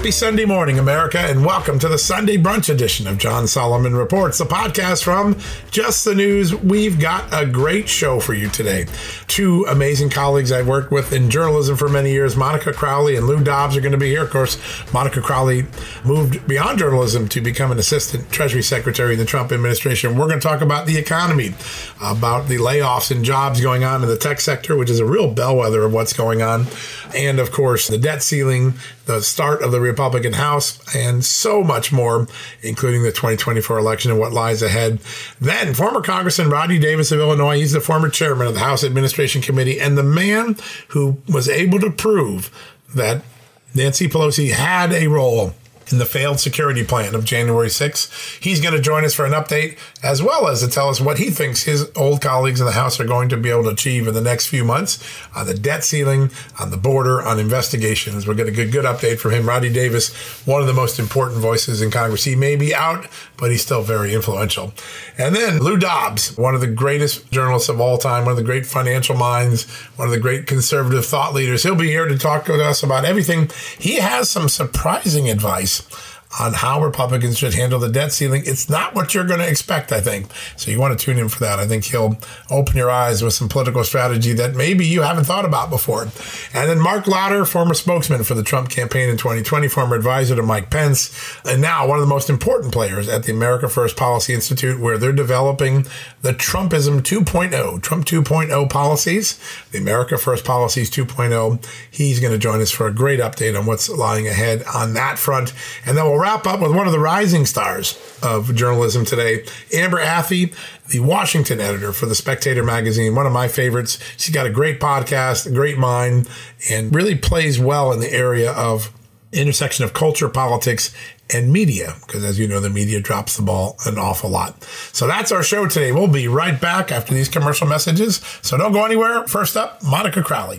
Happy Sunday morning, America, and welcome to the Sunday brunch edition of John Solomon Reports, the podcast from Just the News. We've got a great show for you today. Two amazing colleagues I've worked with in journalism for many years, Monica Crowley and Lou Dobbs, are going to be here. Of course, Monica Crowley moved beyond journalism to become an assistant Treasury Secretary in the Trump administration. We're going to talk about the economy, about the layoffs and jobs going on in the tech sector, which is a real bellwether of what's going on, and of course, the debt ceiling, the start of the Republican House, and so much more, including the 2024 election and what lies ahead. Then, former Congressman Rodney Davis of Illinois, he's the former chairman of the House Administration Committee and the man who was able to prove that Nancy Pelosi had a role in the failed security plan of January 6th. He's going to join us for an update as well as to tell us what he thinks his old colleagues in the House are going to be able to achieve in the next few months on the debt ceiling, on the border, on investigations. We'll get a good, good update from him. Roddy Davis, one of the most important voices in Congress. He may be out, but he's still very influential. And then Lou Dobbs, one of the greatest journalists of all time, one of the great financial minds, one of the great conservative thought leaders. He'll be here to talk to us about everything. He has some surprising advice on how Republicans should handle the debt ceiling. It's not what you're going to expect, I think. So you want to tune in for that. I think he'll open your eyes with some political strategy that maybe you haven't thought about before. And then Marc Lotter, former spokesman for the Trump campaign in 2020, former advisor to Mike Pence, and now one of the most important players at the America First Policy Institute, where they're developing the Trumpism 2.0, Trump 2.0 policies, the America First Policies 2.0. He's going to join us for a great update on what's lying ahead on that front. And then we'll wrap up with one of the rising stars of journalism today, Amber Athey, the Washington editor for the Spectator magazine, one of my favorites. She's got a great podcast, a great mind, and really plays well in the area of intersection of culture, politics, and media, because as you know, the media drops the ball an awful lot. So that's our show today. We'll be right back after these commercial messages. So don't go anywhere. First up, Monica Crowley.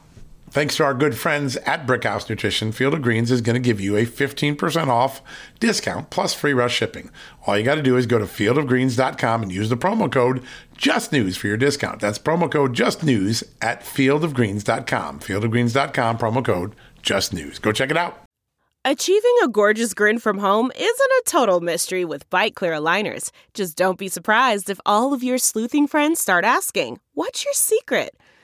Thanks to our good friends at Brickhouse Nutrition, Field of Greens is going to give you a 15% off discount plus free rush shipping. All you got to do is go to fieldofgreens.com and use the promo code JUSTNEWS for your discount. That's promo code JUSTNEWS at fieldofgreens.com. Fieldofgreens.com, promo code JUSTNEWS. Go check it out. Achieving a gorgeous grin from home isn't a total mystery with Byte clear aligners. Just don't be surprised if all of your sleuthing friends start asking, What's your secret?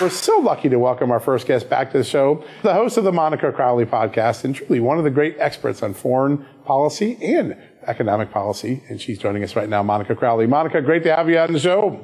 We're so lucky to welcome our first guest back to the show, the host of the Monica Crowley podcast, and truly one of the great experts on foreign policy and economic policy. And she's joining us right now, Monica Crowley. Monica, great to have you on the show.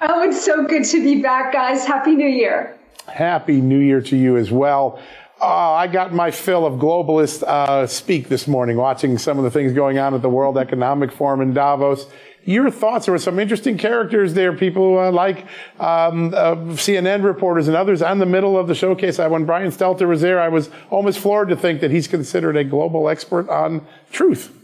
Oh, it's so good to be back, guys. Happy New Year. Happy New Year to you as well. Uh, I got my fill of globalist uh, speak this morning, watching some of the things going on at the World Economic Forum in Davos your thoughts. There were some interesting characters there, people uh, like um, uh, CNN reporters and others. On the middle of the showcase, when Brian Stelter was there, I was almost floored to think that he's considered a global expert on truth.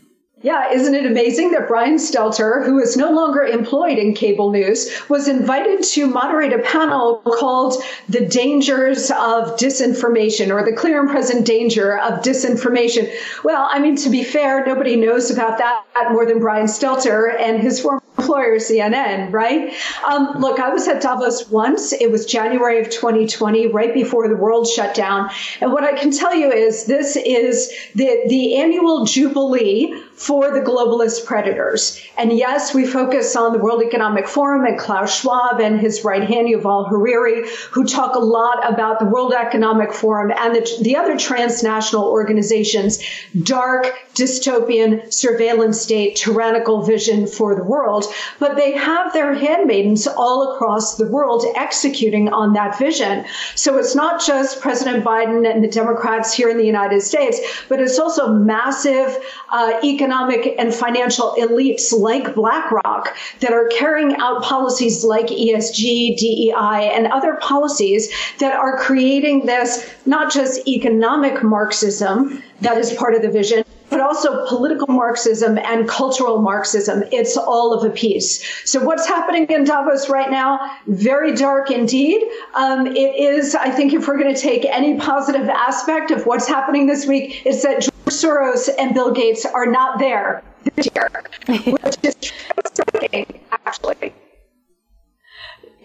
Yeah, isn't it amazing that Brian Stelter, who is no longer employed in cable news, was invited to moderate a panel called The Dangers of Disinformation or the Clear and Present Danger of Disinformation? Well, I mean, to be fair, nobody knows about that more than Brian Stelter and his former employer, CNN, right? Um, look, I was at Davos once. It was January of 2020, right before the world shut down. And what I can tell you is this is the, the annual jubilee for the globalist predators. And yes, we focus on the World Economic Forum and Klaus Schwab and his right hand, Yuval Harari, who talk a lot about the World Economic Forum and the, the other transnational organizations' dark, dystopian, surveillance state, tyrannical vision for the world. But they have their handmaidens all across the world executing on that vision. So it's not just President Biden and the Democrats here in the United States, but it's also massive uh, economic and financial elites like BlackRock that are carrying out policies like ESG, DEI, and other policies that are creating this not just economic Marxism that is part of the vision, but also political Marxism and cultural Marxism. It's all of a piece. So what's happening in Davos right now? Very dark indeed. Um, it is, I think, if we're going to take any positive aspect of what's happening this week, it's that Soros and Bill Gates are not there this year, which is striking, actually.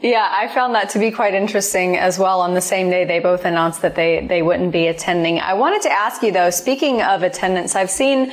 Yeah, I found that to be quite interesting as well. On the same day, they both announced that they, they wouldn't be attending. I wanted to ask you though, speaking of attendance, I've seen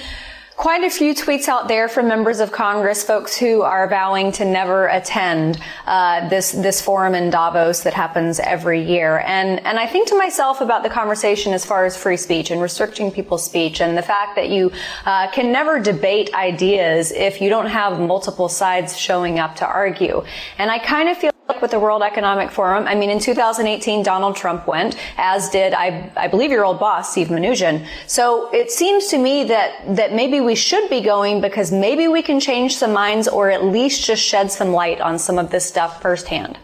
quite a few tweets out there from members of Congress, folks who are vowing to never attend uh, this this forum in Davos that happens every year. And and I think to myself about the conversation as far as free speech and restricting people's speech, and the fact that you uh, can never debate ideas if you don't have multiple sides showing up to argue. And I kind of feel with the World Economic Forum. I mean, in 2018, Donald Trump went, as did, I, I believe, your old boss, Steve Mnuchin. So it seems to me that, that maybe we should be going because maybe we can change some minds or at least just shed some light on some of this stuff firsthand.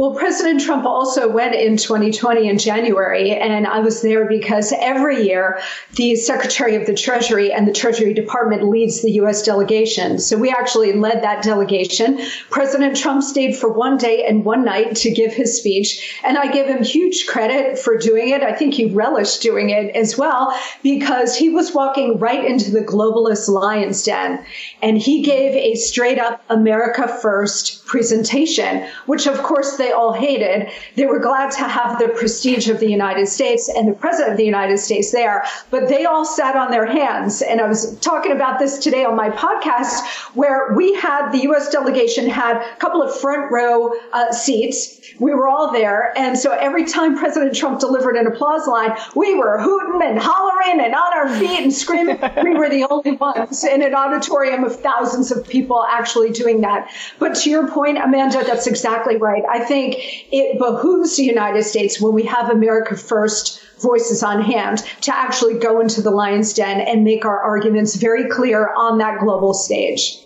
Well, President Trump also went in 2020 in January, and I was there because every year the Secretary of the Treasury and the Treasury Department leads the U.S. delegation. So we actually led that delegation. President Trump stayed for one day and one night to give his speech, and I give him huge credit for doing it. I think he relished doing it as well because he was walking right into the globalist lion's den, and he gave a straight up America First presentation, which of course they all hated. They were glad to have the prestige of the United States and the president of the United States there, but they all sat on their hands. And I was talking about this today on my podcast where we had the U.S. delegation had a couple of front row uh, seats. We were all there. And so every time President Trump delivered an applause line, we were hooting and hollering and on our feet and screaming. we were the only ones in an auditorium of thousands of people actually doing that. But to your point, Amanda, that's exactly right. I think it behooves the United States when we have America First voices on hand to actually go into the lion's den and make our arguments very clear on that global stage.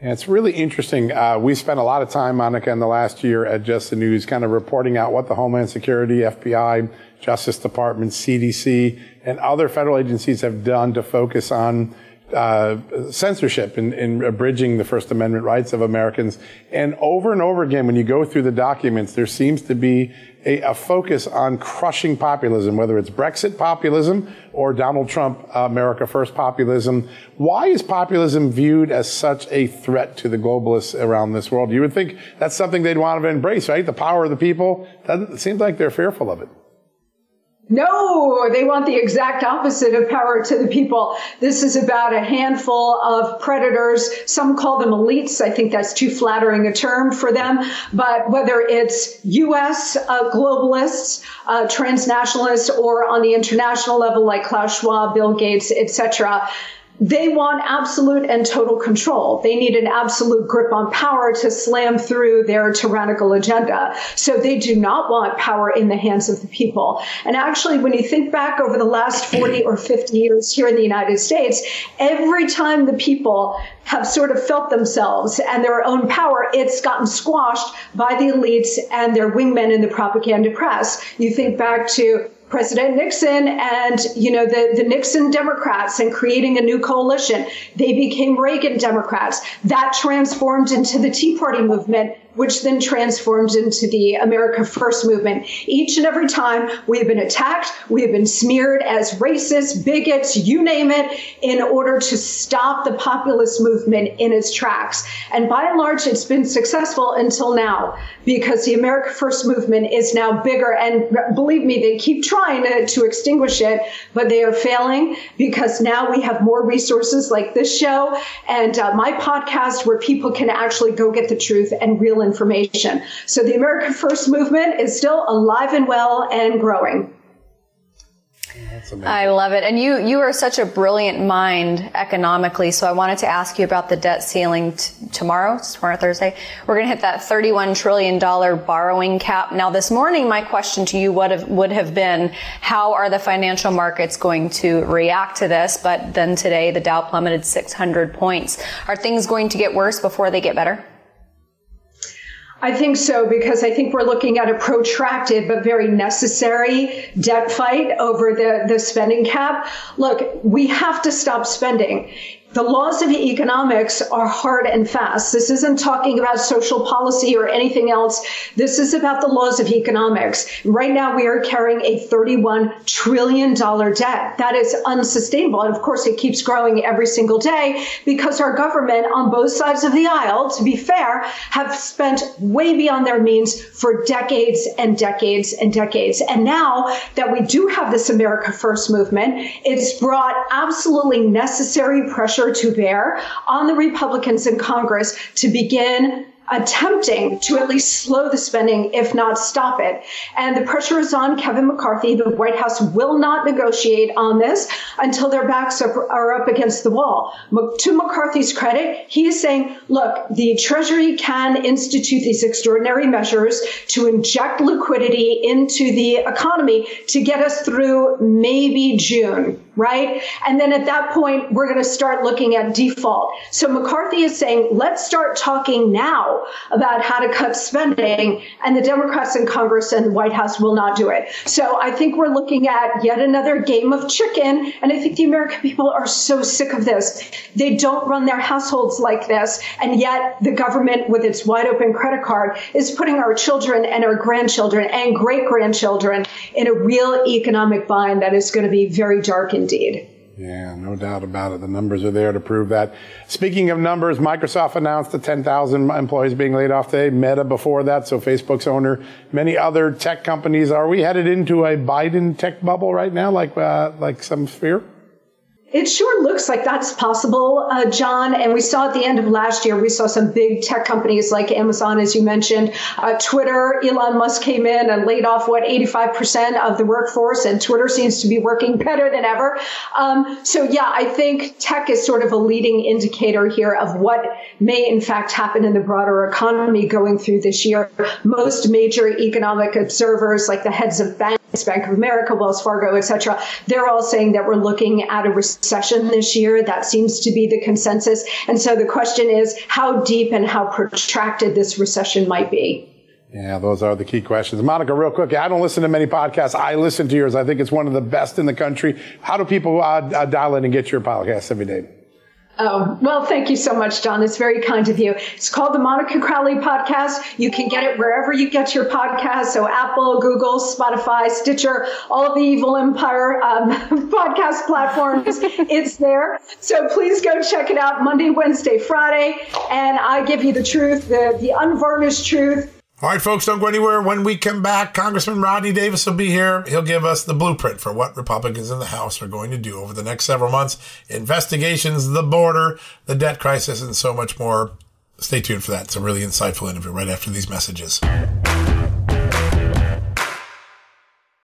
And it's really interesting. Uh, we spent a lot of time, Monica, in the last year at Just the News, kind of reporting out what the Homeland Security, FBI, Justice Department, CDC, and other federal agencies have done to focus on uh, censorship in, in abridging the First Amendment rights of Americans. And over and over again, when you go through the documents, there seems to be a, a focus on crushing populism, whether it's Brexit populism or Donald Trump uh, America First populism. Why is populism viewed as such a threat to the globalists around this world? You would think that's something they'd want to embrace, right? The power of the people. Doesn't, it seems like they're fearful of it. No, they want the exact opposite of power to the people. This is about a handful of predators. Some call them elites. I think that's too flattering a term for them. But whether it's U.S. Uh, globalists, uh, transnationalists, or on the international level like Klaus Schwab, Bill Gates, etc., they want absolute and total control. They need an absolute grip on power to slam through their tyrannical agenda. So they do not want power in the hands of the people. And actually, when you think back over the last 40 or 50 years here in the United States, every time the people have sort of felt themselves and their own power, it's gotten squashed by the elites and their wingmen in the propaganda press. You think back to President Nixon and, you know, the, the Nixon Democrats and creating a new coalition. They became Reagan Democrats. That transformed into the Tea Party movement which then transformed into the America First movement. Each and every time we have been attacked, we have been smeared as racist, bigots, you name it, in order to stop the populist movement in its tracks. And by and large, it's been successful until now because the America First movement is now bigger. And believe me, they keep trying to, to extinguish it, but they are failing because now we have more resources like this show and uh, my podcast where people can actually go get the truth and real information. So the America First movement is still alive and well and growing. I love it. And you, you are such a brilliant mind economically. So I wanted to ask you about the debt ceiling t- tomorrow, tomorrow Thursday. We're going to hit that $31 trillion borrowing cap. Now this morning, my question to you would have, would have been, how are the financial markets going to react to this? But then today, the Dow plummeted 600 points. Are things going to get worse before they get better? I think so because I think we're looking at a protracted but very necessary debt fight over the, the spending cap. Look, we have to stop spending the laws of economics are hard and fast. This isn't talking about social policy or anything else. This is about the laws of economics. Right now, we are carrying a $31 trillion debt. That is unsustainable. And of course, it keeps growing every single day because our government on both sides of the aisle, to be fair, have spent way beyond their means for decades and decades and decades. And now that we do have this America First movement, it's brought absolutely necessary pressure pressure to bear on the Republicans in Congress to begin attempting to at least slow the spending, if not stop it. And the pressure is on Kevin McCarthy. The White House will not negotiate on this until their backs are up against the wall. To McCarthy's credit, he is saying, look, the Treasury can institute these extraordinary measures to inject liquidity into the economy to get us through maybe June right? And then at that point, we're going to start looking at default. So McCarthy is saying, let's start talking now about how to cut spending. And the Democrats in Congress and the White House will not do it. So I think we're looking at yet another game of chicken. And I think the American people are so sick of this. They don't run their households like this. And yet the government with its wide open credit card is putting our children and our grandchildren and great grandchildren in a real economic bind that is going to be very dark indeed. Yeah, no doubt about it. The numbers are there to prove that. Speaking of numbers, Microsoft announced the 10,000 employees being laid off today. Meta before that, so Facebook's owner, many other tech companies. Are we headed into a Biden tech bubble right now, like uh, like some fear? It sure looks like that's possible, uh, John. And we saw at the end of last year, we saw some big tech companies like Amazon, as you mentioned, uh, Twitter. Elon Musk came in and laid off what 85% of the workforce, and Twitter seems to be working better than ever. Um, so yeah, I think tech is sort of a leading indicator here of what may in fact happen in the broader economy going through this year. Most major economic observers, like the heads of banks Bank of America, Wells Fargo, et cetera, they're all saying that we're looking at a recession this year. That seems to be the consensus. And so the question is how deep and how protracted this recession might be. Yeah, those are the key questions. Monica, real quick, I don't listen to many podcasts. I listen to yours. I think it's one of the best in the country. How do people uh, uh dial in and get your podcast every day? Oh, well, thank you so much, John. It's very kind of you. It's called the Monica Crowley Podcast. You can get it wherever you get your podcast. So Apple, Google, Spotify, Stitcher, all of the evil empire um, podcast platforms. it's there. So please go check it out Monday, Wednesday, Friday. And I give you the truth, the, the unvarnished truth all right, folks, don't go anywhere. When we come back, Congressman Rodney Davis will be here. He'll give us the blueprint for what Republicans in the House are going to do over the next several months investigations, the border, the debt crisis, and so much more. Stay tuned for that. It's a really insightful interview right after these messages.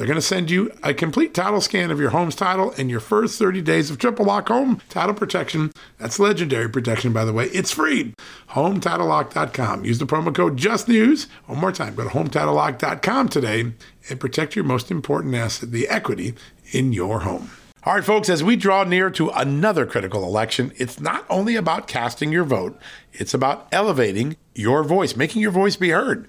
They're going to send you a complete title scan of your home's title and your first 30 days of triple lock home title protection. That's legendary protection, by the way. It's free. HomeTitleLock.com. Use the promo code JUSTNEWS. One more time, go to HomeTitleLock.com today and protect your most important asset, the equity in your home. All right, folks, as we draw near to another critical election, it's not only about casting your vote, it's about elevating your voice, making your voice be heard.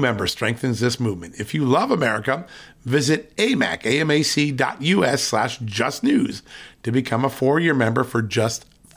member strengthens this movement. If you love America, visit amac, amac.us slash justnews to become a four-year member for just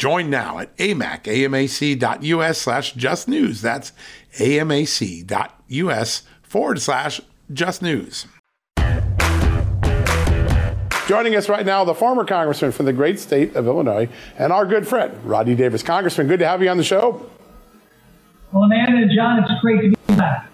Join now at amac, amac.us slash just news. That's amac.us forward slash just news. Joining us right now, the former congressman from the great state of Illinois and our good friend, Rodney Davis. Congressman, good to have you on the show. Well, Amanda and John, it's great to be back.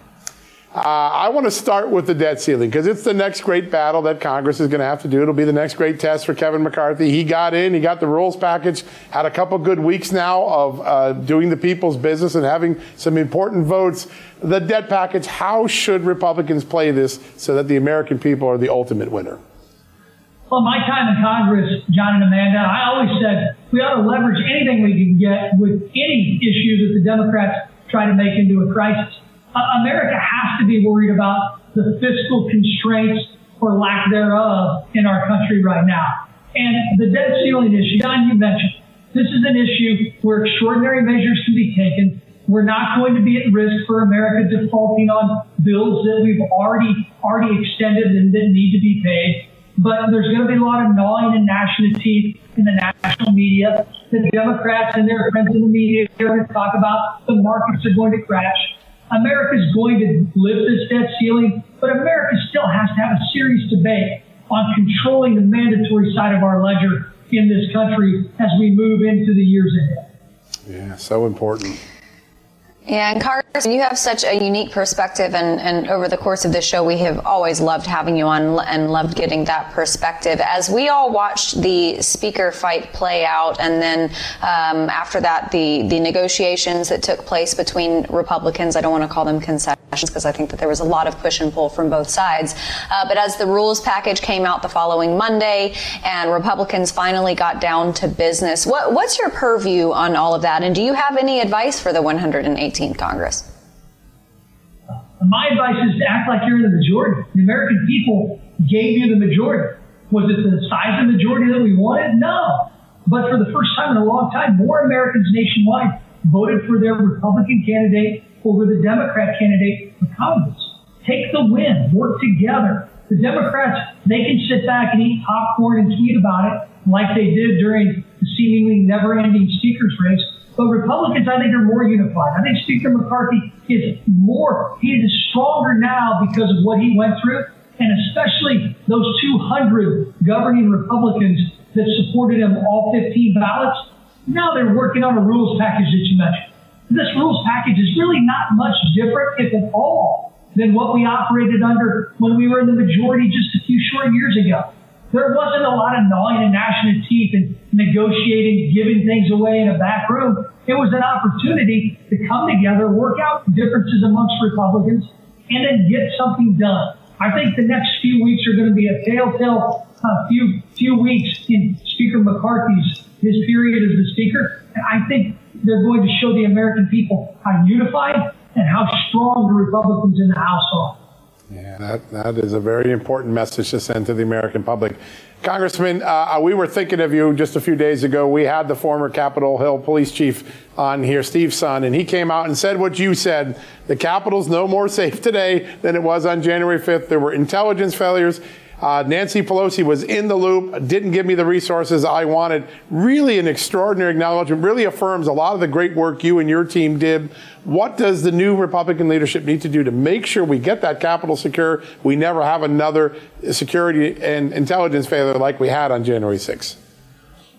Uh, I want to start with the debt ceiling because it's the next great battle that Congress is going to have to do. It'll be the next great test for Kevin McCarthy. He got in, he got the rules package, had a couple good weeks now of uh, doing the people's business and having some important votes. The debt package, how should Republicans play this so that the American people are the ultimate winner? Well, my time in Congress, John and Amanda, I always said we ought to leverage anything we can get with any issue that the Democrats try to make into a crisis. Uh, America has to be worried about the fiscal constraints or lack thereof in our country right now. And the debt ceiling issue, John, you mentioned, this is an issue where extraordinary measures can be taken. We're not going to be at risk for America defaulting on bills that we've already already extended and that need to be paid. But there's going to be a lot of gnawing and gnashing of teeth in the national media. The Democrats and their friends in the media are going to talk about the markets are going to crash. America's going to lift this debt ceiling, but America still has to have a serious debate on controlling the mandatory side of our ledger in this country as we move into the years ahead. Yeah, so important. Yeah, and Carson, you have such a unique perspective, and, and over the course of this show, we have always loved having you on and loved getting that perspective. As we all watched the speaker fight play out, and then um, after that, the, the negotiations that took place between Republicans, I don't want to call them concessions because I think that there was a lot of push and pull from both sides. Uh, but as the rules package came out the following Monday, and Republicans finally got down to business, what, what's your purview on all of that? And do you have any advice for the 118th Congress? My advice is to act like you're in the majority. The American people gave you the majority. Was it the size of the majority that we wanted? No. But for the first time in a long time, more Americans nationwide voted for their Republican candidate over the Democrat candidate for Congress. Take the win, work together. The Democrats, they can sit back and eat popcorn and tweet about it like they did during the seemingly never ending speaker's race. But Republicans, I think, are more unified. I think Speaker McCarthy is more, he is stronger now because of what he went through, and especially those 200 governing Republicans that supported him all 15 ballots. Now they're working on a rules package that you mentioned. This rules package is really not much different, if at all, than what we operated under when we were in the majority just a few short years ago. There wasn't a lot of gnawing and gnashing of teeth and negotiating, giving things away in a back room. It was an opportunity to come together, work out differences amongst Republicans, and then get something done. I think the next few weeks are going to be a telltale uh, few few weeks in Speaker McCarthy's his period as the Speaker. And I think they're going to show the American people how unified and how strong the Republicans in the House are. Yeah, that, that is a very important message to send to the American public. Congressman, uh, we were thinking of you just a few days ago. We had the former Capitol Hill police chief on here, Steve Sund, and he came out and said what you said. The Capitol's no more safe today than it was on January 5th. There were intelligence failures. Uh, Nancy Pelosi was in the loop, didn't give me the resources I wanted. Really an extraordinary acknowledgement, really affirms a lot of the great work you and your team did. What does the new Republican leadership need to do to make sure we get that capital secure? We never have another security and intelligence failure like we had on January 6th.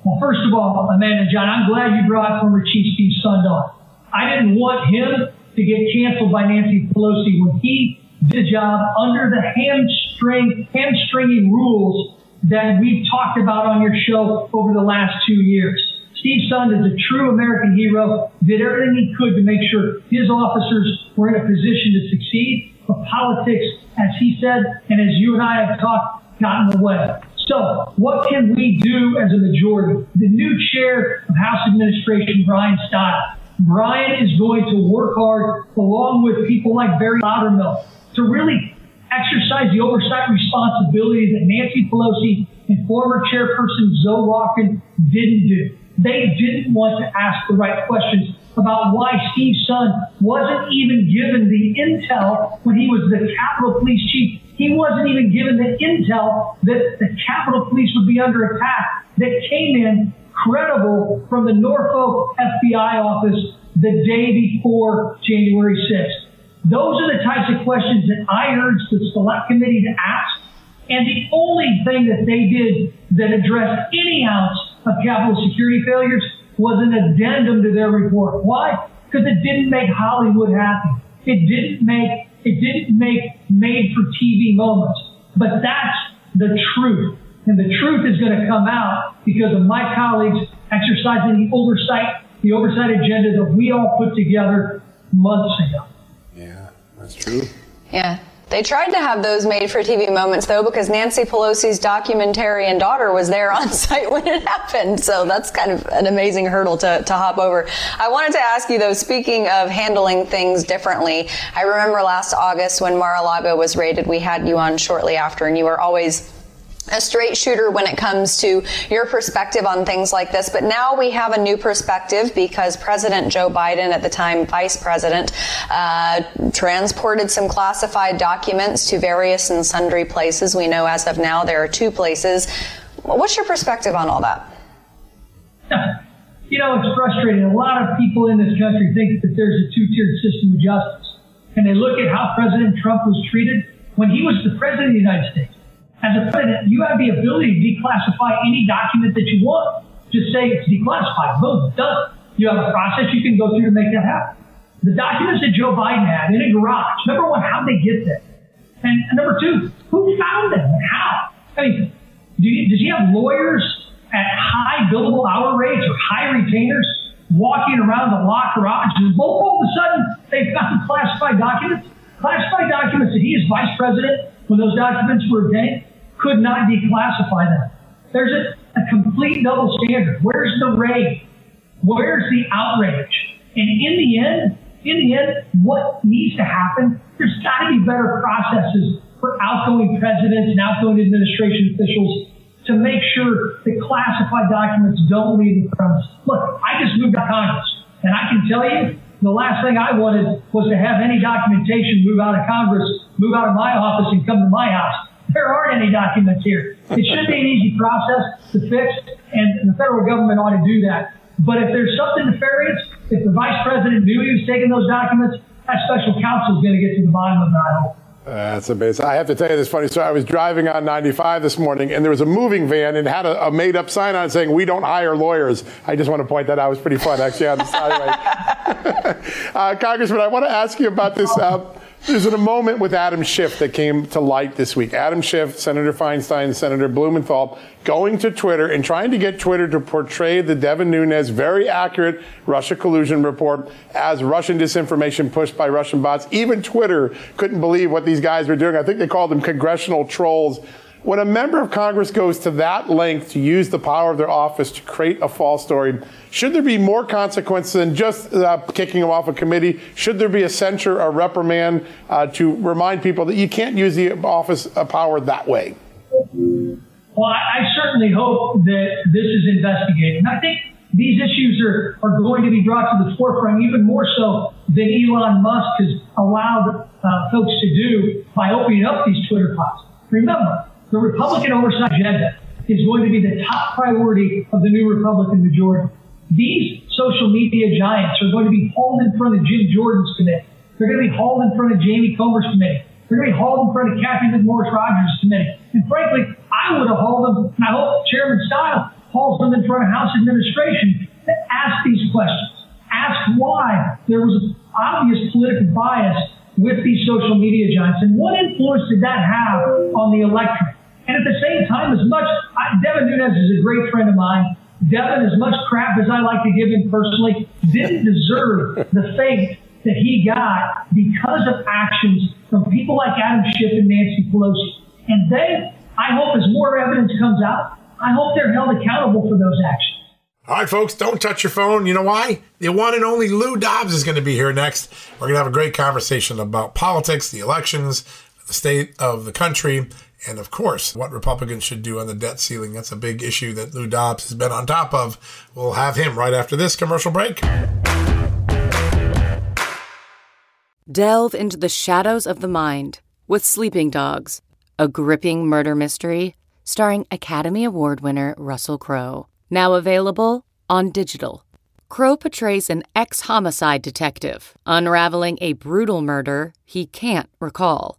Well, first of all, Amanda John, I'm glad you brought former Chief Steve Sund on. I didn't want him to get canceled by Nancy Pelosi when he a job under the hamstring, hamstringing rules that we've talked about on your show over the last two years. Steve Sund is a true American hero, did everything he could to make sure his officers were in a position to succeed. But politics, as he said, and as you and I have talked, got in the way. So, what can we do as a majority? The new chair of House Administration, Bryan Steil, Brian is going to work hard along with people like Barry Loudermilk to really exercise the oversight responsibility that Nancy Pelosi and former chairperson Zoe Lofgren didn't do. They didn't want to ask the right questions about why Steve Sund wasn't even given the intel when he was the Capitol Police chief. He wasn't even given the intel that the Capitol Police would be under attack that came in credible from the Norfolk FBI office the day before January 6th. Those are the types of questions that I urged the select committee to ask. And the only thing that they did that addressed any ounce of capital security failures was an addendum to their report. Why? Because it didn't make Hollywood happy. It didn't make it didn't make made for TV moments. But that's the truth. And the truth is going to come out because of my colleagues exercising the oversight, the oversight agenda that we all put together months ago. That's true. Yeah. They tried to have those made for TV moments though, because Nancy Pelosi's documentarian daughter was there on site when it happened. So that's kind of an amazing hurdle to, to hop over. I wanted to ask you though, speaking of handling things differently, I remember last August when Mar-a-Lago was raided, we had you on shortly after and you were always a straight shooter when it comes to your perspective on things like this. But now we have a new perspective because President Joe Biden, at the time vice president, uh, transported some classified documents to various and sundry places. We know as of now there are two places. What's your perspective on all that? You know, it's frustrating. A lot of people in this country think that there's a two-tiered system of justice. And they look at how President Trump was treated when he was the president of the United States as a president, you have the ability to declassify any document that you want. Just say it's declassified. Boom, done. You have a process you can go through to make that happen. The documents that Joe Biden had in a garage, number one, how'd they get there? And, number two, who found them and how? I mean, do you, does he have lawyers at high billable hour rates or high retainers walking around the locked garage and boom, all of a sudden they found classified documents? Classified documents that he is vice president when those documents were obtained could not declassify them. There's a, a complete double standard. Where's the rage? Where's the outrage? And in the end, in the end, what needs to happen, there's got to be better processes for outgoing presidents and outgoing administration officials to make sure that classified documents don't leave the premise. Look, I just moved to Congress, and I can tell you the last thing I wanted was to have any documentation move out of Congress, move out of my office, and come to my house. There aren't any documents here. It should be an easy process to fix, and the federal government ought to do that. But if there's something nefarious, if the vice president knew he was taking those documents, that special counsel is going to get to the bottom of that. That's amazing. I have to tell you this funny story. I was driving on 95 this morning, and there was a moving van and had a, a made-up sign on it saying, "We don't hire lawyers." I just want to point that out. It was pretty fun, actually, on the sideway. uh, Congressman, I want to ask you about this. Uh, there's a moment with Adam Schiff that came to light this week. Adam Schiff, Senator Feinstein, Senator Blumenthal going to Twitter and trying to get Twitter to portray the Devin Nunes very accurate Russia collusion report as Russian disinformation pushed by Russian bots. Even Twitter couldn't believe what these guys were doing. I think they called them congressional trolls. When a member of Congress goes to that length to use the power of their office to create a false story, should there be more consequence than just uh, kicking them off a committee? Should there be a censure, a reprimand uh, to remind people that you can't use the office of power that way? Well, I, certainly hope that this is investigated. And I think these issues are, are going to be brought to the forefront even more so than Elon Musk has allowed uh, folks to do by opening up these Twitter pods. Remember, the Republican oversight agenda is going to be the top priority of the new Republican majority. These social media giants are going to be hauled in front of Jim Jordan's committee. They're going to be hauled in front of Jamie Comer's committee. They're going to be hauled in front of Cathy McMorris Rodgers' committee. And frankly, I would have hauled them, and I hope Chairman Stiles hauls them in front of House administration to ask these questions. Ask why there was obvious political bias with these social media giants and what influence did that have on the electorate? And at the same time, as much, I, Devin Nunes is a great friend of mine. Devin, as much crap as I like to give him personally, didn't deserve the fate that he got because of actions from people like Adam Schiff and Nancy Pelosi. And they, I hope as more evidence comes out, I hope they're held accountable for those actions. All right, folks, don't touch your phone. You know why? The one and only Lou Dobbs is going to be here next. We're going to have a great conversation about politics, the elections, the state of the country, and of course, what Republicans should do on the debt ceiling. That's a big issue that Lou Dobbs has been on top of. We'll have him right after this commercial break. Delve into the shadows of the mind with Sleeping Dogs, a gripping murder mystery starring Academy Award winner Russell Crowe. Now available on digital. Crowe portrays an ex homicide detective unraveling a brutal murder he can't recall.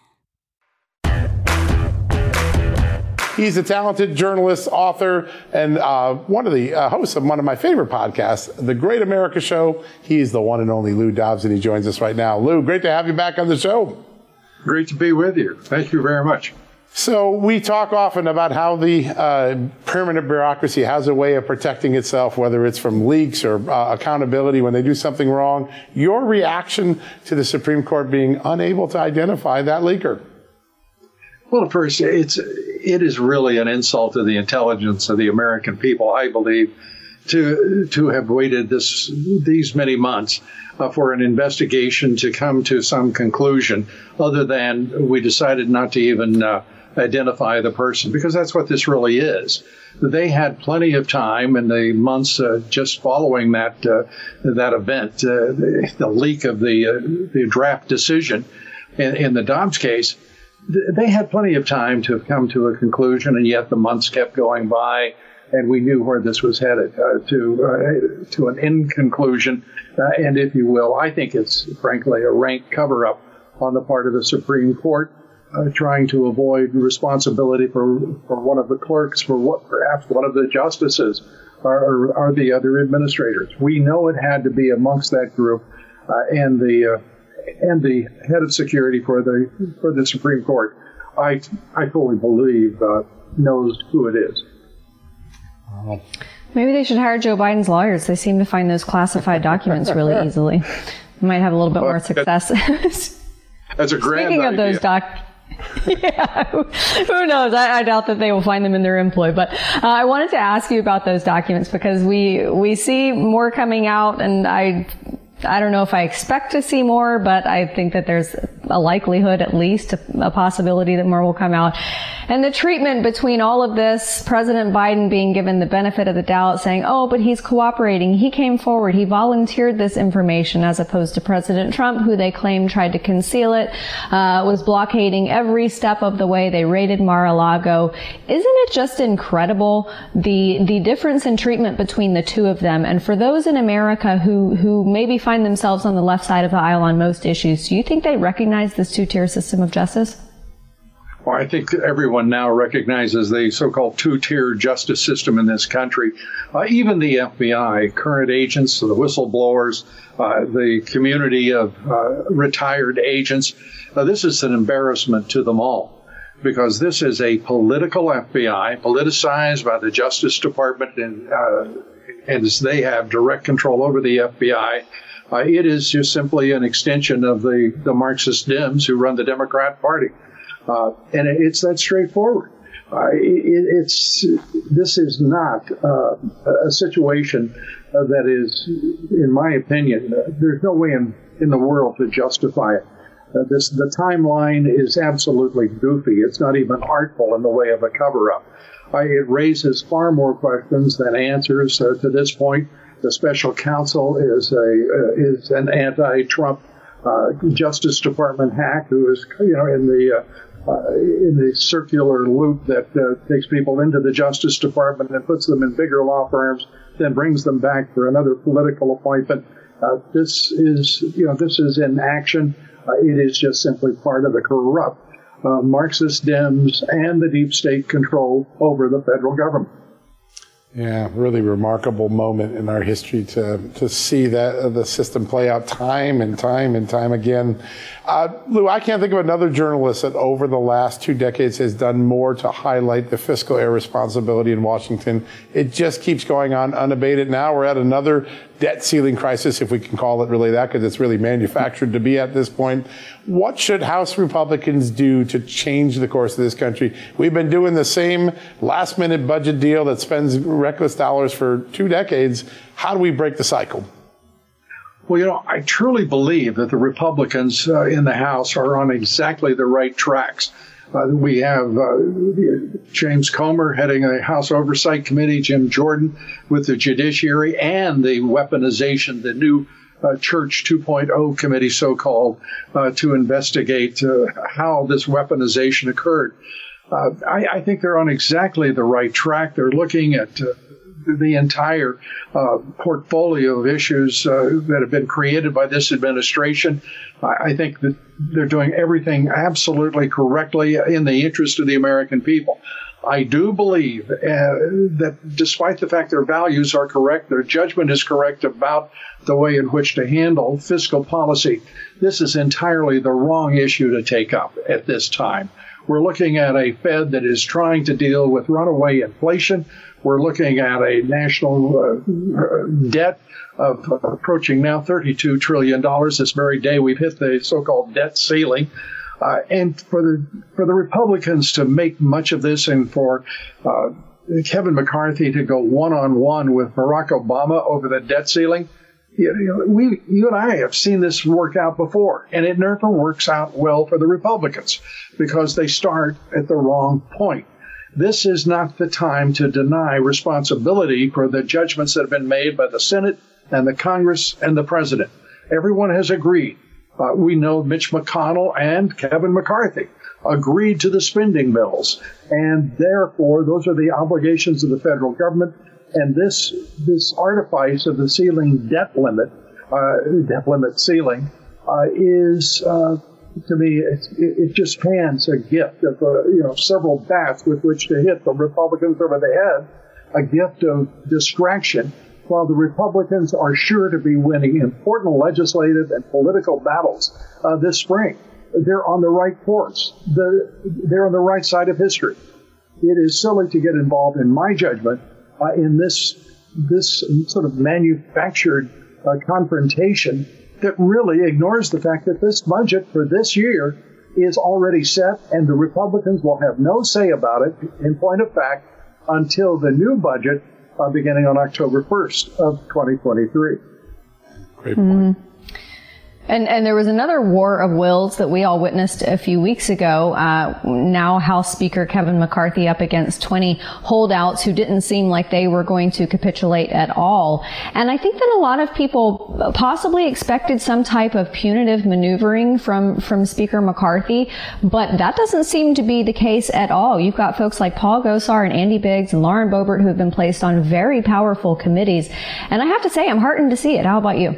He's a talented journalist, author, and uh, one of the uh, hosts of one of my favorite podcasts, The Great America Show. He's the one and only Lou Dobbs, and he joins us right now. Lou, great to have you back on the show. Great to be with you. Thank you very much. So we talk often about how the uh, permanent bureaucracy has a way of protecting itself, whether it's from leaks or uh, accountability when they do something wrong. Your reaction to the Supreme Court being unable to identify that leaker? Well, first, it's it is really an insult to the intelligence of the American people, I believe, to to have waited this these many months uh, for an investigation to come to some conclusion, other than we decided not to even. Uh, identify the person because that's what this really is. They had plenty of time in the months uh, just following that uh, that event, uh, the, leak of the uh, the draft decision in, in the Dobbs case. They had plenty of time to come to a conclusion, and yet the months kept going by, and we knew where this was headed uh, to uh, to an inconclusion. and if you will, I think it's frankly a rank cover up on the part of the Supreme Court uh, trying to avoid responsibility for, for one of the clerks, for what perhaps one of the justices, or, are the other administrators. We know it had to be amongst that group, uh, and the uh, and the head of security for the for the Supreme Court. I I fully believe uh, knows who it is. Maybe they should hire Joe Biden's lawyers. They seem to find those classified documents really easily. Might have a little bit more success. That's a grand Speaking idea. of those doc yeah, who, who knows? I, I, doubt that they will find them in their employ. But uh, I wanted to ask you about those documents because we we see more coming out, and I I don't know if I expect to see more, but I think that there's a likelihood, at least, a possibility that more will come out. And the treatment between all of this, President Biden being given the benefit of the doubt, saying, oh, but he's cooperating. He came forward. He volunteered this information as opposed to President Trump, who they claim tried to conceal it, uh, was blockading every step of the way. They raided Mar-a-Lago. Isn't it just incredible the, the difference in treatment between the two of them? And for those in America who, who maybe find themselves on the left side of the aisle on most issues, do you think they recognize this two-tier system of justice? Well, I think everyone now recognizes the so called two tier justice system in this country. Uh, even the FBI, current agents, the whistleblowers, uh, the community of uh, retired agents, uh, this is an embarrassment to them all because this is a political FBI, politicized by the Justice Department, and, uh, and they have direct control over the FBI. Uh, it is just simply an extension of the, the Marxist Dems who run the Democrat Party. Uh, and it's that straightforward. Uh, it, it's this is not uh, a situation that is, in my opinion, uh, there's no way in, in the world to justify it. Uh, this the timeline is absolutely goofy. It's not even artful in the way of a cover-up. it raises far more questions than answers to this point. The special counsel is a is an anti-Trump Justice Department hack who is, you know, in the uh, in the circular loop that uh, takes people into the Justice Department and puts them in bigger law firms, then brings them back for another political appointment. Uh, this is, you know, this is in action. Uh, it is just simply part of the corrupt uh, Marxist Dems and the deep state control over the federal government. Yeah, really remarkable moment in our history to to see that uh, the system play out time and time and time again. Uh, Lou, I can't think of another journalist that over the last two decades has done more to highlight the fiscal irresponsibility in Washington. It just keeps going on unabated. Now we're at another debt ceiling crisis, if we can call it really that, because it's really manufactured to be at this point. What should House Republicans do to change the course of this country? We've been doing the same last minute budget deal that spends reckless dollars for two decades. How do we break the cycle? Well, you know, I truly believe that the Republicans uh, in the House are on exactly the right tracks. Uh, we have uh, James Comer heading a House Oversight Committee, Jim Jordan with the Judiciary, and the weaponization, the new uh, Church 2.0 committee, so called, uh, to investigate uh, how this weaponization occurred. Uh, I, I, think they're on exactly the right track. They're looking at the entire uh, portfolio of issues uh, that have been created by this administration. I, think that they're doing everything absolutely correctly in the interest of the American people. I do believe uh, that despite the fact their values are correct, their judgment is correct about the way in which to handle fiscal policy, this is entirely the wrong issue to take up at this time. We're looking at a Fed that is trying to deal with runaway inflation. We're looking at a national uh, debt of approaching now $32 trillion. This very day, we've hit the so called debt ceiling. Uh, and for the for the Republicans to make much of this, and for uh, Kevin McCarthy to go one on one with Barack Obama over the debt ceiling, you know, we you and I have seen this work out before, and it never works out well for the Republicans because they start at the wrong point. This is not the time to deny responsibility for the judgments that have been made by the Senate and the Congress and the President. Everyone has agreed. Uh, we know Mitch McConnell and Kevin McCarthy agreed to the spending bills, and therefore those are the obligations of the federal government. And this this artifice of the ceiling debt limit, uh, debt limit ceiling, uh, is uh, to me, it, it, just hands a gift of uh, you know several bats with which to hit the Republicans over the head, a gift of distraction, while the Republicans are sure to be winning important legislative and political battles uh, this spring. They're on the right course. The, they're on the right side of history. It is silly to get involved, in my judgment, uh, in this this sort of manufactured uh, confrontation that really ignores the fact that this budget for this year is already set and the Republicans will have no say about it, in point of fact, until the new budget beginning on October 1st of 2023. Great point. Mm. And, and there was another war of wills that we all witnessed a few weeks ago. Uh, now House Speaker Kevin McCarthy up against 20 holdouts who didn't seem like they were going to capitulate at all. And I think that a lot of people possibly expected some type of punitive maneuvering from, from Speaker McCarthy, but that doesn't seem to be the case at all. You've got folks like Paul Gosar and Andy Biggs and Lauren Boebert who have been placed on very powerful committees. And I have to say, I'm heartened to see it. How about you?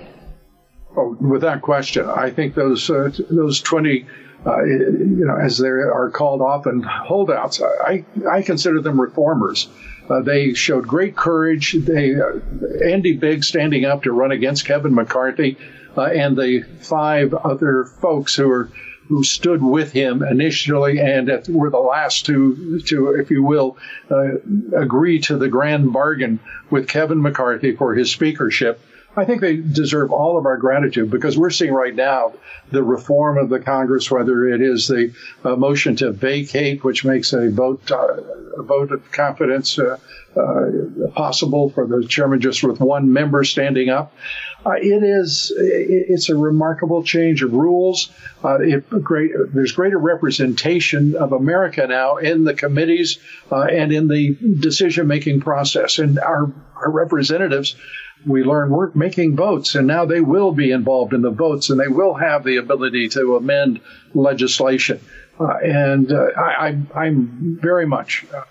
Oh, without question. I think those uh, those 20, uh, you know, as they are called often, holdouts, I, I consider them reformers. Uh, they showed great courage. They, uh, Andy Biggs standing up to run against Kevin McCarthy, uh, and the five other folks who are who stood with him initially and were the last to, to if you will, uh, agree to the grand bargain with Kevin McCarthy for his speakership. I think they deserve all of our gratitude because we're seeing right now the reform of the Congress, whether it is the uh, motion to vacate, which makes a vote uh, a vote of confidence uh, uh possible for the chairman just with one member standing up. Uh, it is it's a remarkable change of rules. Uh, it, great, there's greater representation of America now in the committees and in the decision making process, and our, our representatives we learn we're making votes, and now they will be involved in the votes, and they will have the ability to amend legislation. Uh, and uh, I, am very much uh,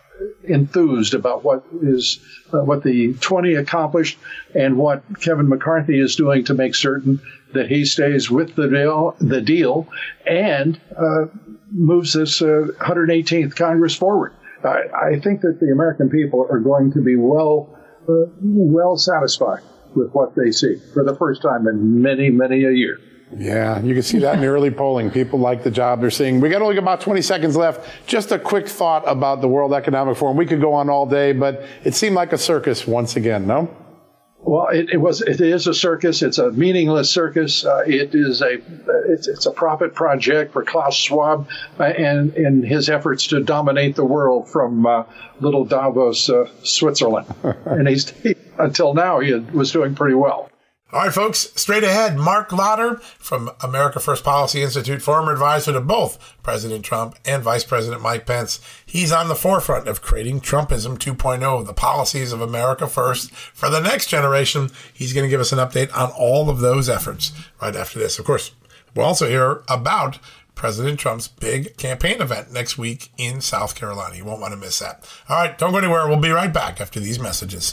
enthused about what is uh, what the 20 accomplished, and what Kevin McCarthy is doing to make certain that he stays with the deal, the deal, and uh, moves this 118th uh, Congress forward. I think that the American people are going to be well well satisfied with what they see for the first time in many, many a year. Yeah, you can see that in the early polling. People like the job they're seeing. We got only about 20 seconds left. Just a quick thought about the World Economic Forum. We could go on all day, but it seemed like a circus once again, no? Well, it, it, was. It is a circus. It's a meaningless circus. Uh, it is a. It's, it's, a profit project for Klaus Schwab uh, and in his efforts to dominate the world from uh, little Davos, uh, Switzerland. and he's he, until now he was doing pretty well. All right, folks, straight ahead, Marc Lotter from America First Policy Institute, former advisor to both President Trump and Vice President Mike Pence. He's on the forefront of creating Trumpism 2.0, the policies of America First for the next generation. He's going to give us an update on all of those efforts right after this. Of course, we'll also hear about President Trump's big campaign event next week in South Carolina. You won't want to miss that. All right, don't go anywhere. We'll be right back after these messages.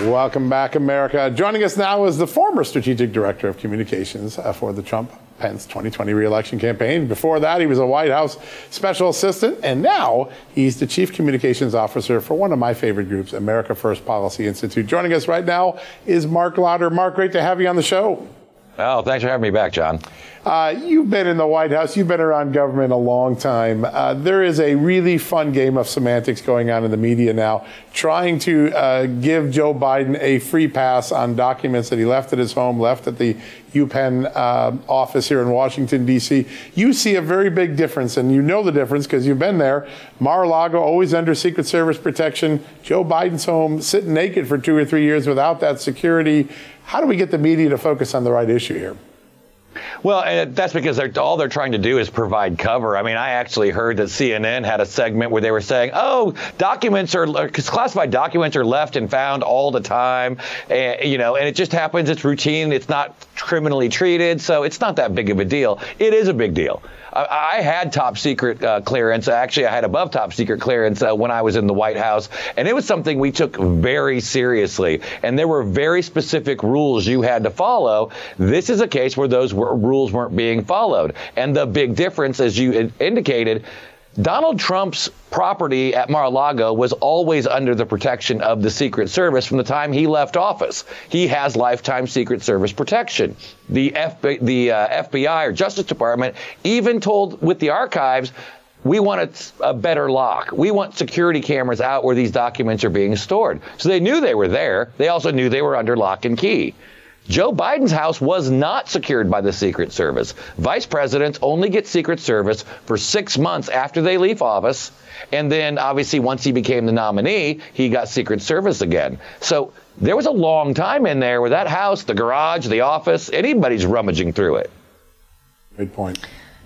Welcome back, America. Joining us now is the former Strategic Director of Communications uh, for the Trump Pence 2020 reelection campaign. Before that, he was a White House special assistant, and now he's the Chief Communications Officer for one of my favorite groups, America First Policy Institute. Joining us right now is Marc Lotter. Mark, great to have you on the show. Oh, thanks for having me back, John. Uh, you've been in the White House, you've been around government a long time. Uh, there is a really fun game of semantics going on in the media now, trying to uh, give Joe Biden a free pass on documents that he left at his home, left at the UPenn uh, office here in Washington, D.C. You see a very big difference, and you know the difference because you've been there. Mar a Lago, always under Secret Service protection. Joe Biden's home, sitting naked for two or three years without that security. How do we get the media to focus on the right issue here? Well, eh, that's because they're, all they're trying to do is provide cover. I mean, I actually heard that CNN had a segment where they were saying, "Oh, documents are classified documents are left and found all the time, and, you know, and it just happens. It's routine. It's not criminally treated, so it's not that big of a deal. It is a big deal. I, I had top secret uh, clearance. Actually, I had above top secret clearance uh, when I was in the White House, and it was something we took very seriously. And there were very specific rules you had to follow. This is a case where those were, rules weren't being followed. And the big difference, as you indicated, Donald Trump's property at Mar-a-Lago was always under the protection of the Secret Service from the time he left office. He has lifetime Secret Service protection. The, FBI, the uh, FBI or Justice Department even told with the archives, we want a, a better lock. We want security cameras out where these documents are being stored. So they knew they were there. They also knew they were under lock and key. Joe Biden's house was not secured by the Secret Service. Vice presidents only get Secret Service for six months after they leave office. And then, obviously, once he became the nominee, he got Secret Service again. So there was a long time in there where that house, the garage, the office, anybody's rummaging through it. Good point.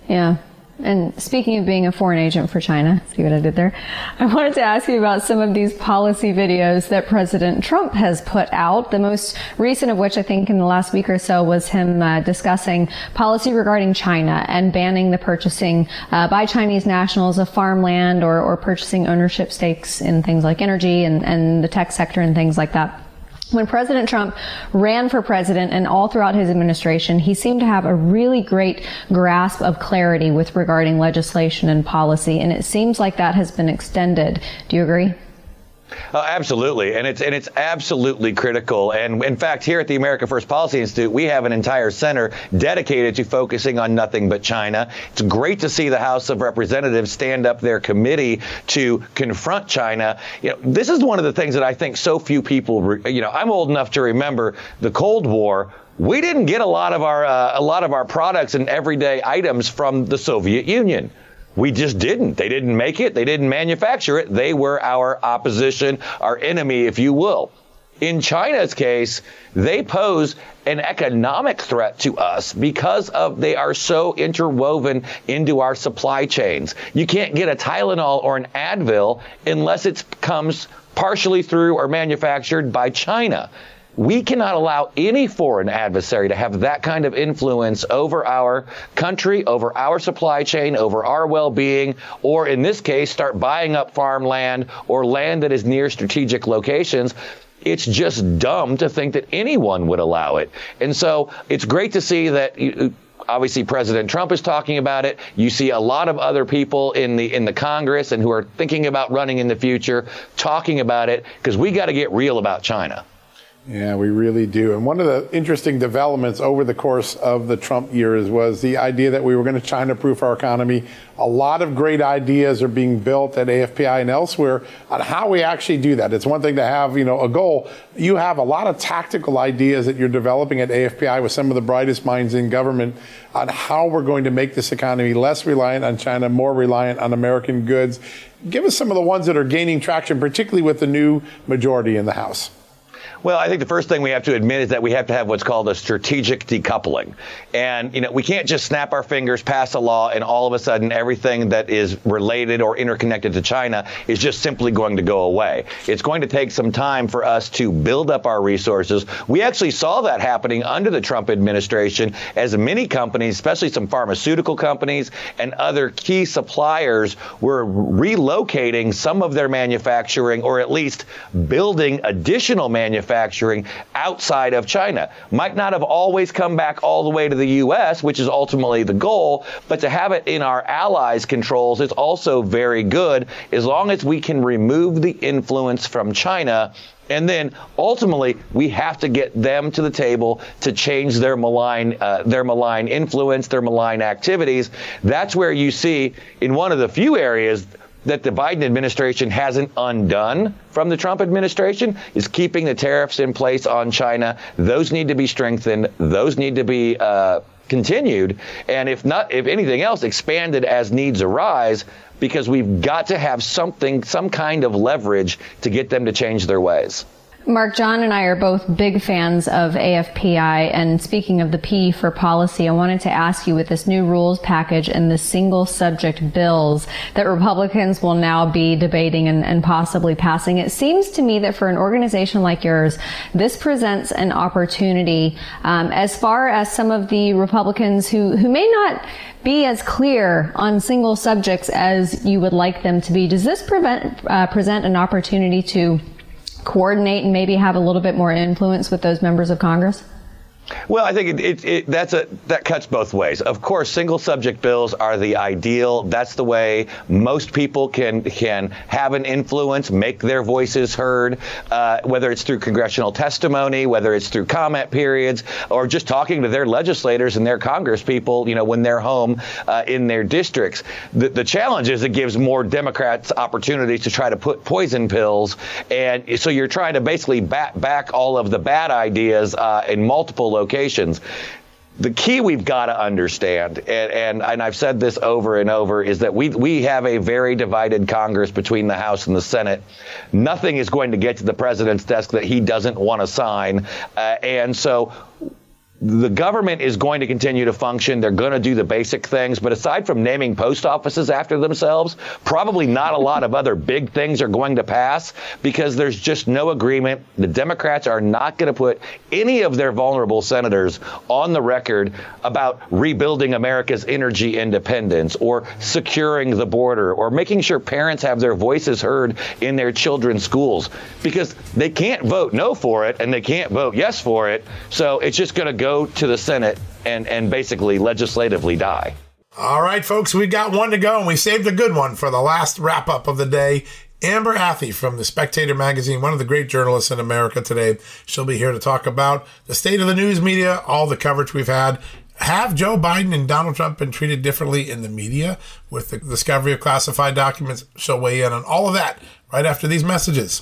Yeah. And speaking of being a foreign agent for China, see what I did there? I wanted to ask you about some of these policy videos that President Trump has put out. The most recent of which I think in the last week or so was him uh, discussing policy regarding China and banning the purchasing uh, by Chinese nationals of farmland or, or purchasing ownership stakes in things like energy and, and the tech sector and things like that. When President Trump ran for president and all throughout his administration, he seemed to have a really great grasp of clarity with regarding legislation and policy, and it seems like that has been extended. Do you agree? Uh, absolutely, and it's and it's absolutely critical. And in fact, here at the America First Policy Institute, we have an entire center dedicated to focusing on nothing but China. It's great to see the House of Representatives stand up their committee to confront China. You know, this is one of the things that I think so few people. Re- you know, I'm old enough to remember the Cold War we didn't get a lot of our uh, a lot of our products and everyday items from the Soviet Union. We just didn't. They didn't make it. They didn't manufacture it. They were our opposition, our enemy, if you will. In China's case, they pose an economic threat to us because of they are so interwoven into our supply chains. You can't get a Tylenol or an Advil unless it comes partially through or manufactured by China. We cannot allow any foreign adversary to have that kind of influence over our country, over our supply chain, over our well being, or in this case, start buying up farmland or land that is near strategic locations it's just dumb to think that anyone would allow it. And so it's great to see that obviously President Trump is talking about it. You see a lot of other people in the in the Congress and who are thinking about running in the future talking about it because we got to get real about China. Yeah, we really do. And one of the interesting developments over the course of the Trump years was the idea that we were going to China proof our economy. A lot of great ideas are being built at AFPI and elsewhere on how we actually do that. It's one thing to have, you know, a goal. You have a lot of tactical ideas that you're developing at AFPI with some of the brightest minds in government on how we're going to make this economy less reliant on China, more reliant on American goods. Give us some of the ones that are gaining traction, particularly with the new majority in the House. Well, I think the first thing we have to admit is that we have to have what's called a strategic decoupling. And, you know, we can't just snap our fingers, pass a law, and all of a sudden everything that is related or interconnected to China is just simply going to go away. It's going to take some time for us to build up our resources. We actually saw that happening under the Trump administration as many companies, especially some pharmaceutical companies and other key suppliers, were relocating some of their manufacturing or at least building additional manufacturing manufacturing outside of China. Might not have always come back all the way to the U.S., which is ultimately the goal, but to have it in our allies' controls is also very good as long as we can remove the influence from China. And then ultimately, we have to get them to the table to change their malign, uh, their malign influence, their malign activities. That's where you see in one of the few areas that the Biden administration hasn't undone from the Trump administration is keeping the tariffs in place on China. Those need to be strengthened. Those need to be uh, continued. And if not, if anything else, expanded as needs arise, because we've got to have something, some kind of leverage to get them to change their ways. Mark, John and I are both big fans of AFPI. And speaking of the P for policy, I wanted to ask you with this new rules package and the single subject bills that Republicans will now be debating and, and possibly passing. It seems to me that for an organization like yours, this presents an opportunity um, as far as some of the Republicans who, who may not be as clear on single subjects as you would like them to be. Does this prevent, uh, present an opportunity to coordinate and maybe have a little bit more influence with those members of Congress? Well, I think it, it, it, that's a that cuts both ways. Of course, single subject bills are the ideal. That's the way most people can can have an influence, make their voices heard, uh, whether it's through congressional testimony, whether it's through comment periods, or just talking to their legislators and their Congress people, you know, when they're home uh, in their districts. The, the challenge is it gives more Democrats opportunities to try to put poison pills, and so you're trying to basically bat back all of the bad ideas uh, in multiple locations the key we've got to understand, and, and, and, I've said this over and over, is that we, we have a very divided Congress between the House and the Senate. Nothing is going to get to the president's desk that he doesn't want to sign. Uh, and so the government is going to continue to function. They're going to do the basic things. But aside from naming post offices after themselves, probably not a lot of other big things are going to pass because there's just no agreement. The Democrats are not going to put any of their vulnerable senators on the record about rebuilding America's energy independence or securing the border or making sure parents have their voices heard in their children's schools because they can't vote no for it and they can't vote yes for it. So it's just going to go to the Senate and, and basically legislatively die. All right, folks, we got one to go, and we saved a good one for the last wrap up of the day. Amber Athey from the Spectator magazine, one of the great journalists in America today. She'll be here to talk about the state of the news media, all the coverage we've had. Have Joe Biden and Donald Trump been treated differently in the media with the discovery of classified documents? She'll weigh in on all of that right after these messages.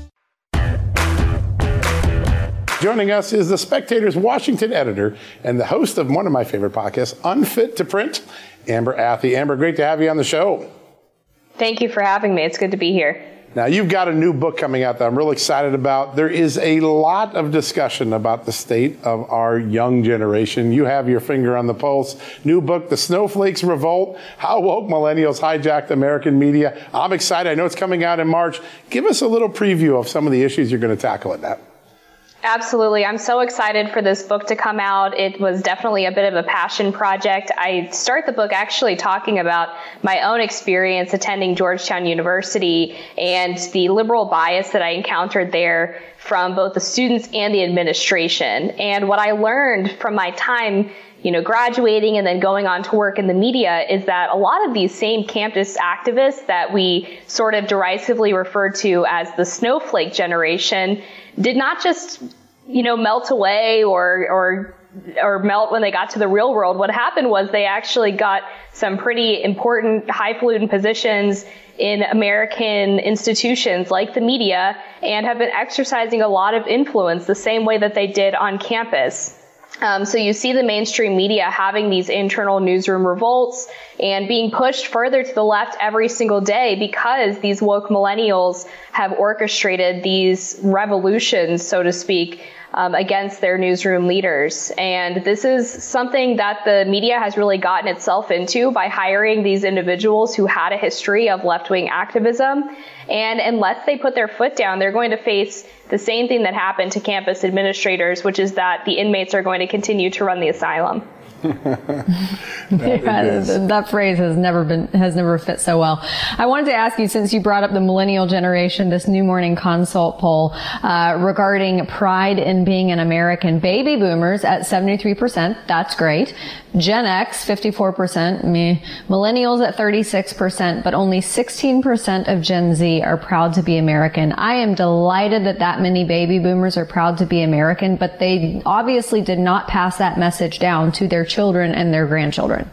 Joining us is the Spectator's Washington editor and the host of one of my favorite podcasts, Unfit to Print, Amber Athey. Amber, great to have you on the show. Thank you for having me. It's good to be here. Now, you've got a new book coming out that I'm really excited about. There is a lot of discussion about the state of our young generation. You have your finger on the pulse. New book, The Snowflakes Revolt How Woke Millennials Hijacked American Media. I'm excited. I know it's coming out in March. Give us a little preview of some of the issues you're going to tackle in that. Absolutely. I'm so excited for this book to come out. It was definitely a bit of a passion project. I start the book actually talking about my own experience attending Georgetown University and the liberal bias that I encountered there from both the students and the administration. And what I learned from my time you know, graduating and then going on to work in the media is that a lot of these same campus activists that we sort of derisively refer to as the snowflake generation did not just, you know, melt away or, or, or melt when they got to the real world. What happened was they actually got some pretty important highfalutin positions in American institutions like the media and have been exercising a lot of influence the same way that they did on campus. Um, so you see the mainstream media having these internal newsroom revolts and being pushed further to the left every single day because these woke millennials have orchestrated these revolutions, so to speak, um, against their newsroom leaders. And this is something that the media has really gotten itself into by hiring these individuals who had a history of left wing activism. And unless they put their foot down, they're going to face the same thing that happened to campus administrators, which is that the inmates are going to continue to run the asylum. that, that, phrase has never been has never fit so well. I wanted to ask you, since you brought up the millennial generation, this new morning consult poll uh, regarding pride in being an American. Baby boomers at seventy three percent. That's great. Gen X fifty four percent. Me. Millennials at thirty six percent, but only sixteen percent of Gen Z are proud to be American. I am delighted that that many baby boomers are proud to be American, but they obviously did not pass that message down to their children and their grandchildren.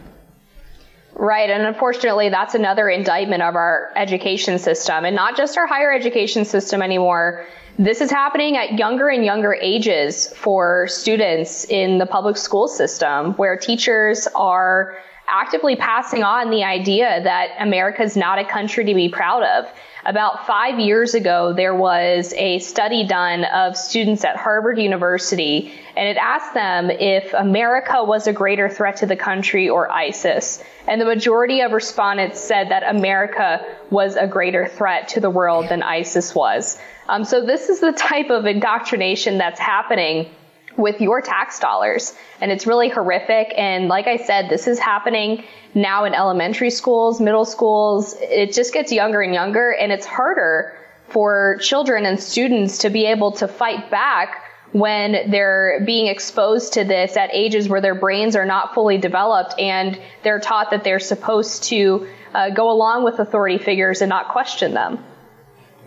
Right. And unfortunately, that's another indictment of our education system and not just our higher education system anymore. This is happening at younger and younger ages for students in the public school system where teachers are actively passing on the idea that America is not a country to be proud of. About five years ago, there was a study done of students at Harvard University, and it asked them if America was a greater threat to the country or ISIS. And the majority of respondents said that America was a greater threat to the world than ISIS was. Um, so this is the type of indoctrination that's happening with your tax dollars. And it's really horrific. And like I said, this is happening now in elementary schools, middle schools. It just gets younger and younger and it's harder for children and students to be able to fight back when they're being exposed to this at ages where their brains are not fully developed and they're taught that they're supposed to uh, go along with authority figures and not question them.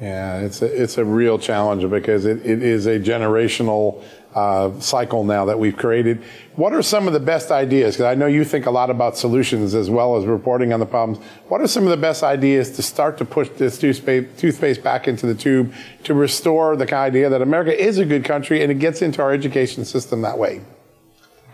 Yeah, it's a, it's a real challenge because it, it is a generational uh, cycle now that we've created. What are some of the best ideas? Because I know you think a lot about solutions as well as reporting on the problems. What are some of the best ideas to start to push this toothpaste, back into the tube to restore the idea that America is a good country and it gets into our education system that way?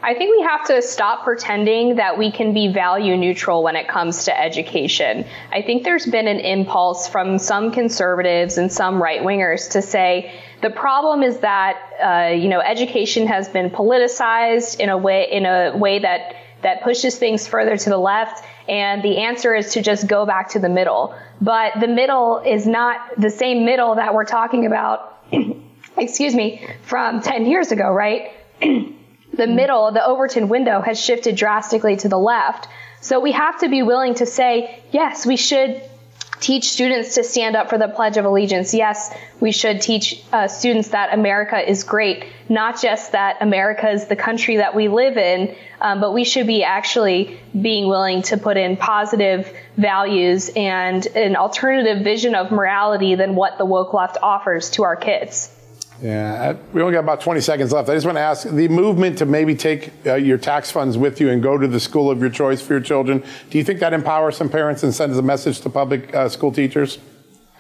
I think we have to stop pretending that we can be value neutral when it comes to education. I think there's been an impulse from some conservatives and some right wingers to say the problem is that uh, you know education has been politicized in a way in a way that that pushes things further to the left. And the answer is to just go back to the middle. But the middle is not the same middle that we're talking about, excuse me, from 10 years ago, right? the middle, the Overton window has shifted drastically to the left. So we have to be willing to say, yes, we should teach students to stand up for the Pledge of Allegiance. Yes, we should teach uh, students that America is great, not just that America is the country that we live in, um, but we should be actually being willing to put in positive values and an alternative vision of morality than what the woke left offers to our kids. Yeah, we only got about 20 seconds left. I just want to ask the movement to maybe take uh, your tax funds with you and go to the school of your choice for your children. Do you think that empowers some parents and sends a message to public uh, school teachers?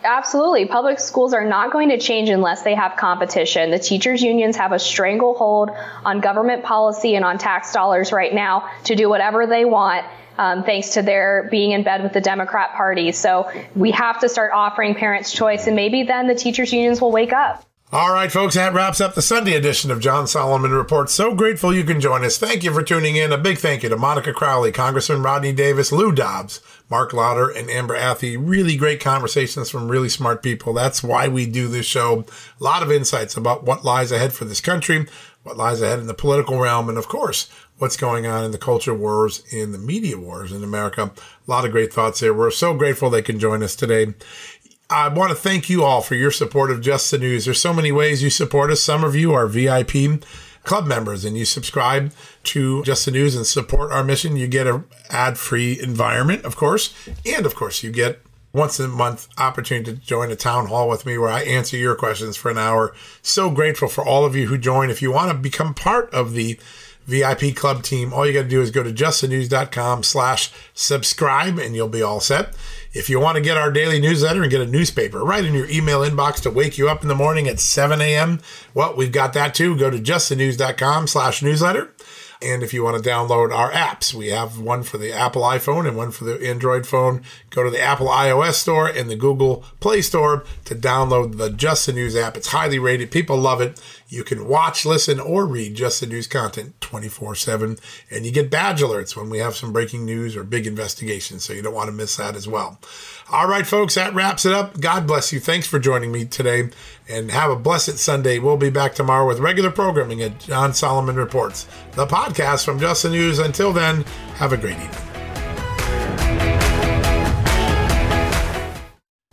Absolutely. Public schools are not going to change unless they have competition. The teachers unions have a stranglehold on government policy and on tax dollars right now to do whatever they want. Um, thanks to their being in bed with the Democrat Party. So we have to start offering parents choice, and maybe then the teachers unions will wake up. All right, folks, that wraps up the Sunday edition of John Solomon Report. So grateful you can join us. Thank you for tuning in. A big thank you to Monica Crowley, Congressman Rodney Davis, Lou Dobbs, Marc Lotter, and Amber Athey. Really great conversations from really smart people. That's why we do this show. A lot of insights about what lies ahead for this country, what lies ahead in the political realm, and of course, what's going on in the culture wars, in the media wars in America. A lot of great thoughts there. We're so grateful they can join us today. I want to thank you all for your support of Just the News. There's so many ways you support us. Some of you are VIP club members and you subscribe to Just the News and support our mission. You get a ad-free environment, of course, and of course you get once a month opportunity to join a town hall with me where I answer your questions for an hour. So grateful for all of you who join. If you want to become part of the VIP club team, all you got to do is go to justthenews.com slash subscribe and you'll be all set. If you want to get our daily newsletter and get a newspaper right in your email inbox to wake you up in the morning at 7 a.m., well, we've got that too. Go to justthenews.com slash newsletter. And if you want to download our apps, we have one for the Apple iPhone and one for the Android phone. Go to the Apple iOS store and the Google Play Store to download the Just the News app. It's highly rated. People love it. You can watch, listen, or read Just the News content 24 7. And you get badge alerts when we have some breaking news or big investigations. So you don't want to miss that as well. All right, folks, that wraps it up. God bless you. Thanks for joining me today and have a blessed Sunday. We'll be back tomorrow with regular programming at John Solomon Reports, the podcast from Just the News. Until then, have a great evening.